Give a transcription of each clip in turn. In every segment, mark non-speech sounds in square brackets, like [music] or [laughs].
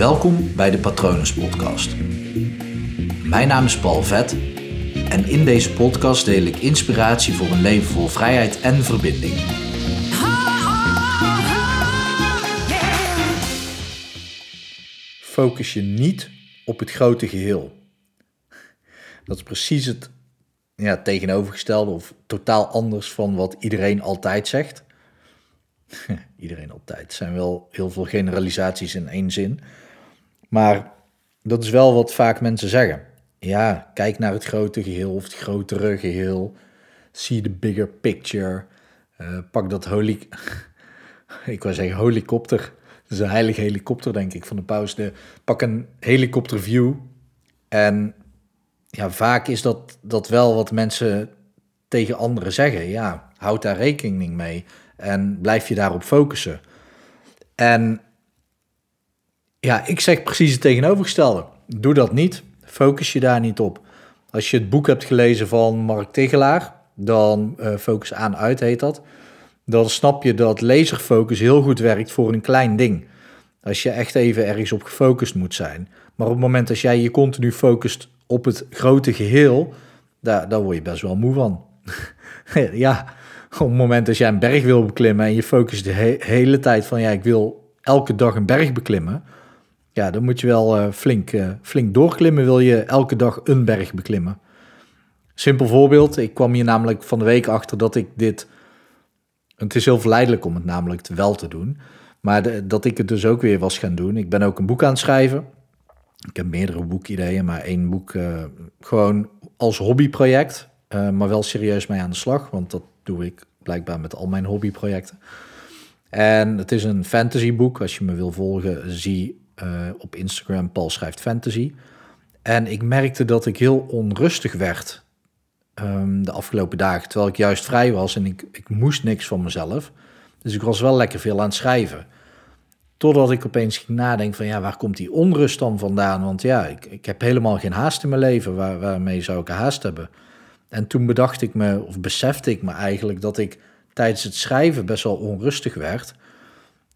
Welkom bij de Patronus Podcast. Mijn naam is Paul Vet en in deze podcast deel ik inspiratie voor een leven vol vrijheid en verbinding. Focus je niet op het grote geheel. Dat is precies het ja, tegenovergestelde of totaal anders van wat iedereen altijd zegt. [laughs] iedereen altijd. Het zijn wel heel veel generalisaties in één zin. Maar dat is wel wat vaak mensen zeggen. Ja, kijk naar het grote geheel of het grotere geheel. See the bigger picture. Uh, pak dat holy... [laughs] ik wou zeggen helikopter. Dat is een heilige helikopter, denk ik, van de paus. De, pak een helikopterview. En ja, vaak is dat, dat wel wat mensen tegen anderen zeggen. Ja, houd daar rekening mee. En blijf je daarop focussen. En ja, ik zeg precies het tegenovergestelde. Doe dat niet. Focus je daar niet op. Als je het boek hebt gelezen van Mark Tegelaar, dan uh, Focus aan uit heet dat. Dan snap je dat laserfocus heel goed werkt voor een klein ding. Als je echt even ergens op gefocust moet zijn. Maar op het moment dat jij je continu focust op het grote geheel, daar, word je best wel moe van. [laughs] ja, op het moment dat jij een berg wil beklimmen en je focust de hele tijd van ja, ik wil elke dag een berg beklimmen. Ja, dan moet je wel uh, flink, uh, flink doorklimmen, wil je elke dag een berg beklimmen. Simpel voorbeeld, ik kwam hier namelijk van de week achter dat ik dit... Het is heel verleidelijk om het namelijk wel te doen. Maar dat ik het dus ook weer was gaan doen. Ik ben ook een boek aan het schrijven. Ik heb meerdere boekideeën, maar één boek uh, gewoon als hobbyproject. maar wel serieus mee aan de slag, want dat doe ik blijkbaar met al mijn hobbyprojecten. En het is een fantasyboek. Als je me wil volgen, zie op Instagram Paul schrijft fantasy. En ik merkte dat ik heel onrustig werd um, de afgelopen dagen. Terwijl ik juist vrij was en ik, ik moest niks van mezelf. Dus ik was wel lekker veel aan het schrijven. Totdat ik opeens ging nadenken van ja, waar komt die onrust dan vandaan? Want ja, ik, ik heb helemaal geen haast in mijn leven. Waar, waarmee zou ik haast hebben? En toen bedacht ik me, of besefte ik me eigenlijk, dat ik tijdens het schrijven best wel onrustig werd.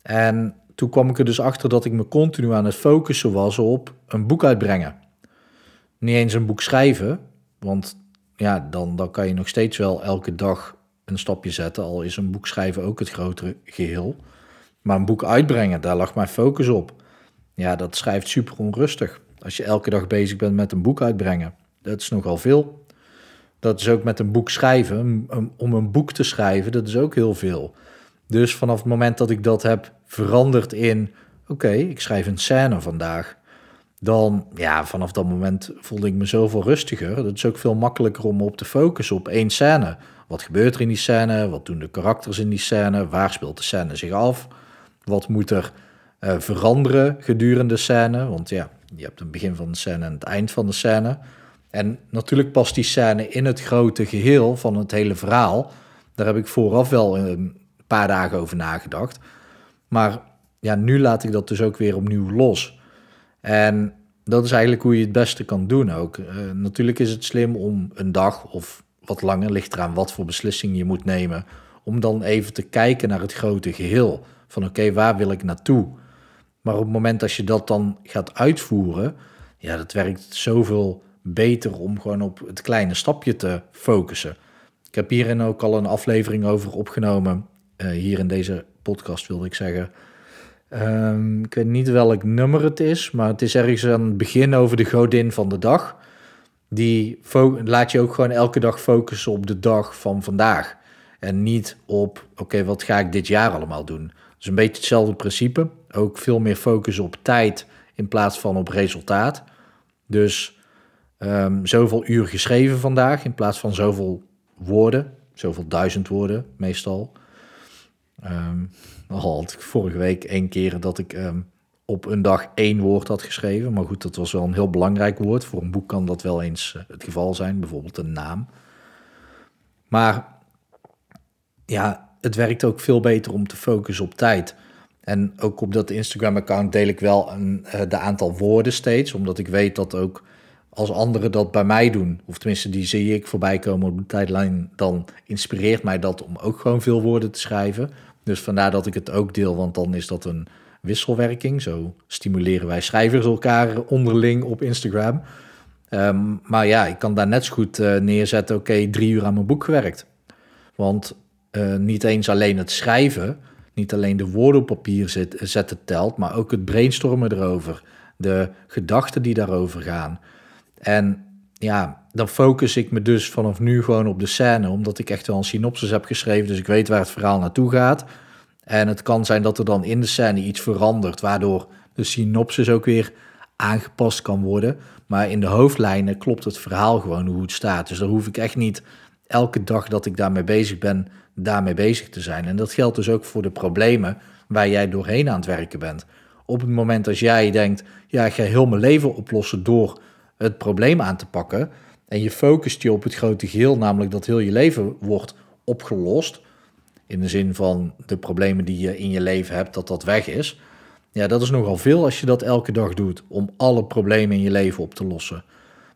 En toen kwam ik er dus achter dat ik me continu aan het focussen was op een boek uitbrengen. Niet eens een boek schrijven, want ja, dan, dan kan je nog steeds wel elke dag een stapje zetten, al is een boek schrijven ook het grotere geheel. Maar een boek uitbrengen, daar lag mijn focus op. Ja, dat schrijft super onrustig. Als je elke dag bezig bent met een boek uitbrengen, dat is nogal veel. Dat is ook met een boek schrijven. Om een boek te schrijven, dat is ook heel veel. Dus vanaf het moment dat ik dat heb veranderd in... oké, ik schrijf een scène vandaag... dan, ja, vanaf dat moment voelde ik me zoveel rustiger. Dat is ook veel makkelijker om op te focussen op één scène. Wat gebeurt er in die scène? Wat doen de karakters in die scène? Waar speelt de scène zich af? Wat moet er uh, veranderen gedurende de scène? Want ja, je hebt het begin van de scène en het eind van de scène... En natuurlijk past die scène in het grote geheel van het hele verhaal. Daar heb ik vooraf wel een paar dagen over nagedacht. Maar ja, nu laat ik dat dus ook weer opnieuw los. En dat is eigenlijk hoe je het beste kan doen ook. Uh, natuurlijk is het slim om een dag of wat langer, ligt eraan wat voor beslissing je moet nemen, om dan even te kijken naar het grote geheel. Van oké, waar wil ik naartoe? Maar op het moment dat je dat dan gaat uitvoeren, ja, dat werkt zoveel beter om gewoon op het kleine stapje te focussen. Ik heb hierin ook al een aflevering over opgenomen. Uh, hier in deze podcast wilde ik zeggen. Um, ik weet niet welk nummer het is, maar het is ergens aan het begin over de godin van de dag. Die laat je ook gewoon elke dag focussen op de dag van vandaag. En niet op, oké, wat ga ik dit jaar allemaal doen? Dus een beetje hetzelfde principe. Ook veel meer focus op tijd in plaats van op resultaat. Dus um, zoveel uur geschreven vandaag in plaats van zoveel woorden, zoveel duizend woorden meestal. Um, al had ik vorige week één keer dat ik um, op een dag één woord had geschreven. Maar goed, dat was wel een heel belangrijk woord. Voor een boek kan dat wel eens uh, het geval zijn, bijvoorbeeld een naam. Maar ja, het werkt ook veel beter om te focussen op tijd. En ook op dat Instagram-account deel ik wel een, uh, de aantal woorden steeds, omdat ik weet dat ook als anderen dat bij mij doen, of tenminste die zie ik voorbij komen op de tijdlijn, dan inspireert mij dat om ook gewoon veel woorden te schrijven. Dus vandaar dat ik het ook deel, want dan is dat een, wisselwerking. Zo stimuleren wij schrijvers elkaar onderling op Instagram. Ehm, maar ja, ik kan daar net zo goed uh, neerzetten, oké, drie uur aan mijn boek gewerkt. Want uh, niet eens alleen het schrijven, niet alleen de woorden op papier zit, zetten telt, maar ook het brainstormen erover, de gedachten die daarover gaan. En ja, dan focus ik me dus vanaf nu gewoon op de scène, omdat ik echt wel een synopsis heb geschreven, dus ik weet waar het verhaal naartoe gaat. En het kan zijn dat er dan in de scène iets verandert, waardoor de synopsis ook weer aangepast kan worden. Maar in de hoofdlijnen klopt het verhaal gewoon hoe het staat. Dus dan hoef ik echt niet elke dag dat ik daarmee bezig ben, daarmee bezig te zijn. En dat geldt dus ook voor de problemen waar jij doorheen aan het werken bent. Op het moment als jij denkt, ja, ik ga heel mijn leven oplossen door het probleem aan te pakken. En je focust je op het grote geheel, namelijk dat heel je leven wordt opgelost. In de zin van de problemen die je in je leven hebt, dat dat weg is. Ja, dat is nogal veel als je dat elke dag doet, om alle problemen in je leven op te lossen.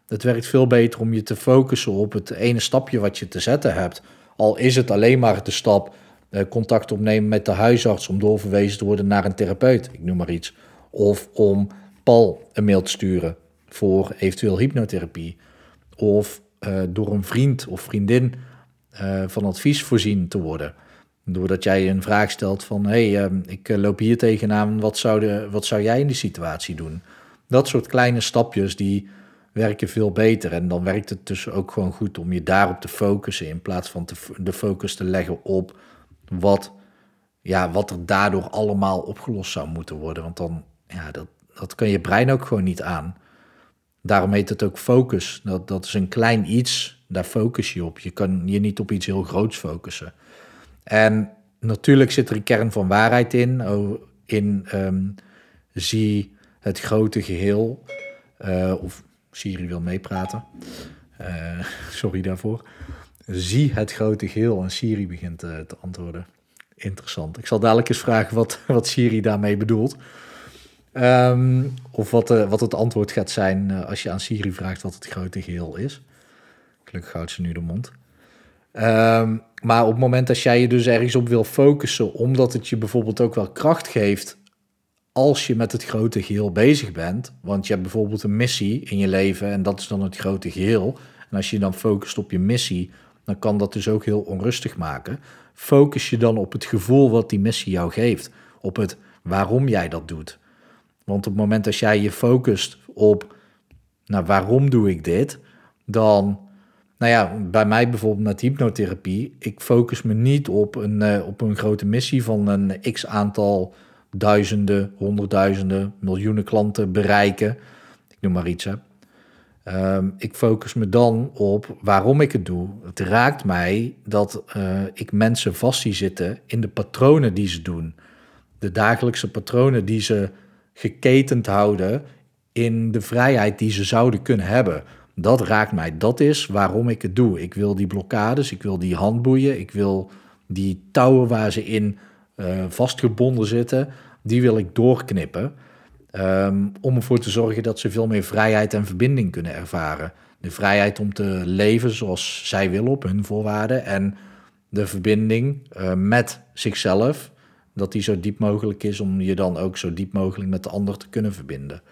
Het werkt veel beter om je te focussen op het ene stapje wat je te zetten hebt. Al is het alleen maar de stap eh, contact opnemen met de huisarts om doorverwezen te worden naar een therapeut, ik noem maar iets. Of om Paul een mail te sturen voor eventueel hypnotherapie. Of uh, door een vriend of vriendin uh, van advies voorzien te worden. Doordat jij een vraag stelt van, hé, hey, uh, ik loop hier tegenaan, wat zou, de, wat zou jij in die situatie doen? Dat soort kleine stapjes die werken veel beter. En dan werkt het dus ook gewoon goed om je daarop te focussen in plaats van de focus te leggen op wat, ja, wat er daardoor allemaal opgelost zou moeten worden. Want dan, ja, dat, dat kan je brein ook gewoon niet aan. Daarom heet het ook focus. Dat, dat is een klein iets, daar focus je op. Je kan je niet op iets heel groots focussen. En natuurlijk zit er een kern van waarheid in. In um, zie het grote geheel. Uh, of Siri wil meepraten. Uh, [laughs] sorry daarvoor. Zie het grote geheel en Siri begint uh, te antwoorden. Interessant. Ik zal dadelijk eens vragen wat, [laughs] wat Siri daarmee bedoelt. Um, of wat, uh, wat het antwoord gaat zijn als je aan Siri vraagt wat het grote geheel is. Gelukkig houdt ze nu de mond. Um, maar op het moment dat jij je dus ergens op wil focussen, omdat het je bijvoorbeeld ook wel kracht geeft als je met het grote geheel bezig bent, want je hebt bijvoorbeeld een missie in je leven en dat is dan het grote geheel. En als je dan focust op je missie, dan kan dat dus ook heel onrustig maken. Focus je dan op het gevoel wat die missie jou geeft, op het waarom jij dat doet. Want op het moment dat jij je focust op, nou waarom doe ik dit, dan, nou ja, bij mij bijvoorbeeld met hypnotherapie, ik focus me niet op een, uh, op een grote missie van een x aantal duizenden, honderdduizenden, miljoenen klanten bereiken. Ik noem maar iets. Hè. Um, ik focus me dan op waarom ik het doe. Het raakt mij dat uh, ik mensen vast zie zitten in de patronen die ze doen. De dagelijkse patronen die ze geketend houden in de vrijheid die ze zouden kunnen hebben. Dat raakt mij. Dat is waarom ik het doe. Ik wil die blokkades, ik wil die handboeien, ik wil die touwen waar ze in uh, vastgebonden zitten, die wil ik doorknippen. Um, om ervoor te zorgen dat ze veel meer vrijheid en verbinding kunnen ervaren. De vrijheid om te leven zoals zij willen op hun voorwaarden. En de verbinding uh, met zichzelf, dat die zo diep mogelijk is om je dan ook zo diep mogelijk met de ander te kunnen verbinden.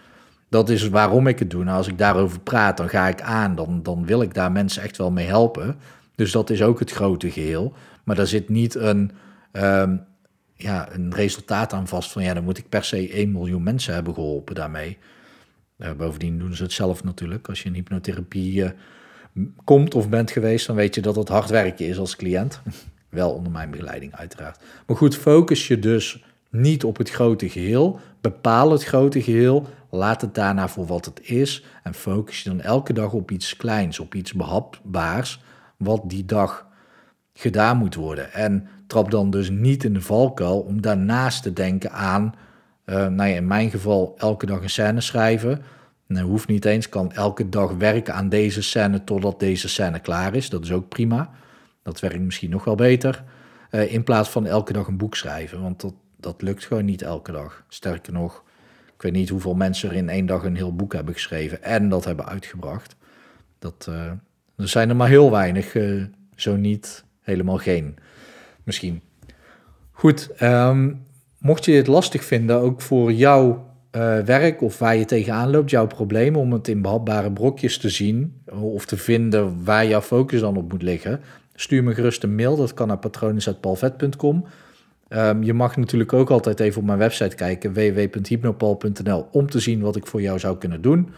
Dat is waarom ik het doe. Nou, als ik daarover praat, dan ga ik aan. Dan, dan wil ik daar mensen echt wel mee helpen. Dus dat is ook het grote geheel. Maar daar zit niet een, um, ja, een resultaat aan vast van ja, dan moet ik per se 1 miljoen mensen hebben geholpen daarmee. Uh, bovendien doen ze het zelf natuurlijk. Als je in hypnotherapie uh, komt of bent geweest, dan weet je dat het hard werken is als cliënt. [laughs] Wel onder mijn begeleiding uiteraard. Maar goed, focus je dus niet op het grote geheel. Bepaal het grote geheel. Laat het daarna voor wat het is. En focus je dan elke dag op iets kleins, op iets behapbaars, wat die dag gedaan moet worden. En trap dan dus niet in de valkuil om daarnaast te denken aan, uh, nou ja, in mijn geval elke dag een scène schrijven. Nou, hoeft niet eens, kan elke dag werken aan deze scène totdat deze scène klaar is. Dat is ook prima. Dat werkt misschien nog wel beter. Uh, in plaats van elke dag een boek schrijven, want dat, dat lukt gewoon niet elke dag. Sterker nog, ik weet niet hoeveel mensen er in één dag een heel boek hebben geschreven en dat hebben uitgebracht. Dat, uh, er zijn er maar heel weinig, uh, zo niet helemaal geen misschien. Goed, um, mocht je dit lastig vinden, ook voor jouw werk of waar je tegenaan loopt, jouw probleem, om het in behapbare brokjes te zien of te vinden waar jouw focus dan op moet liggen, stuur me gerust een mail. Dat kan naar patronen.palvet.com. Um, je mag natuurlijk ook altijd even op mijn website kijken, www.hypnopal.nl, om te zien wat ik voor jou zou kunnen doen.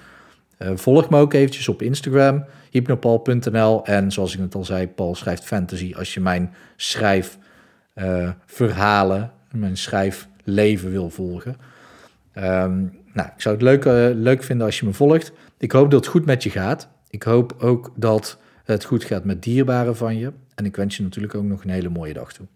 Uh, volg me ook eventjes op Instagram, hypnopal.nl. En zoals ik net al zei, Paul schrijft fantasy. Als je mijn schrijfverhalen, uh, mijn schrijfleven wil volgen. Um, nou, ik zou het leuk, uh, leuk vinden als je me volgt. Ik hoop dat het goed met je gaat. Ik hoop ook dat het goed gaat met dierbaren van je. En ik wens je natuurlijk ook nog een hele mooie dag toe.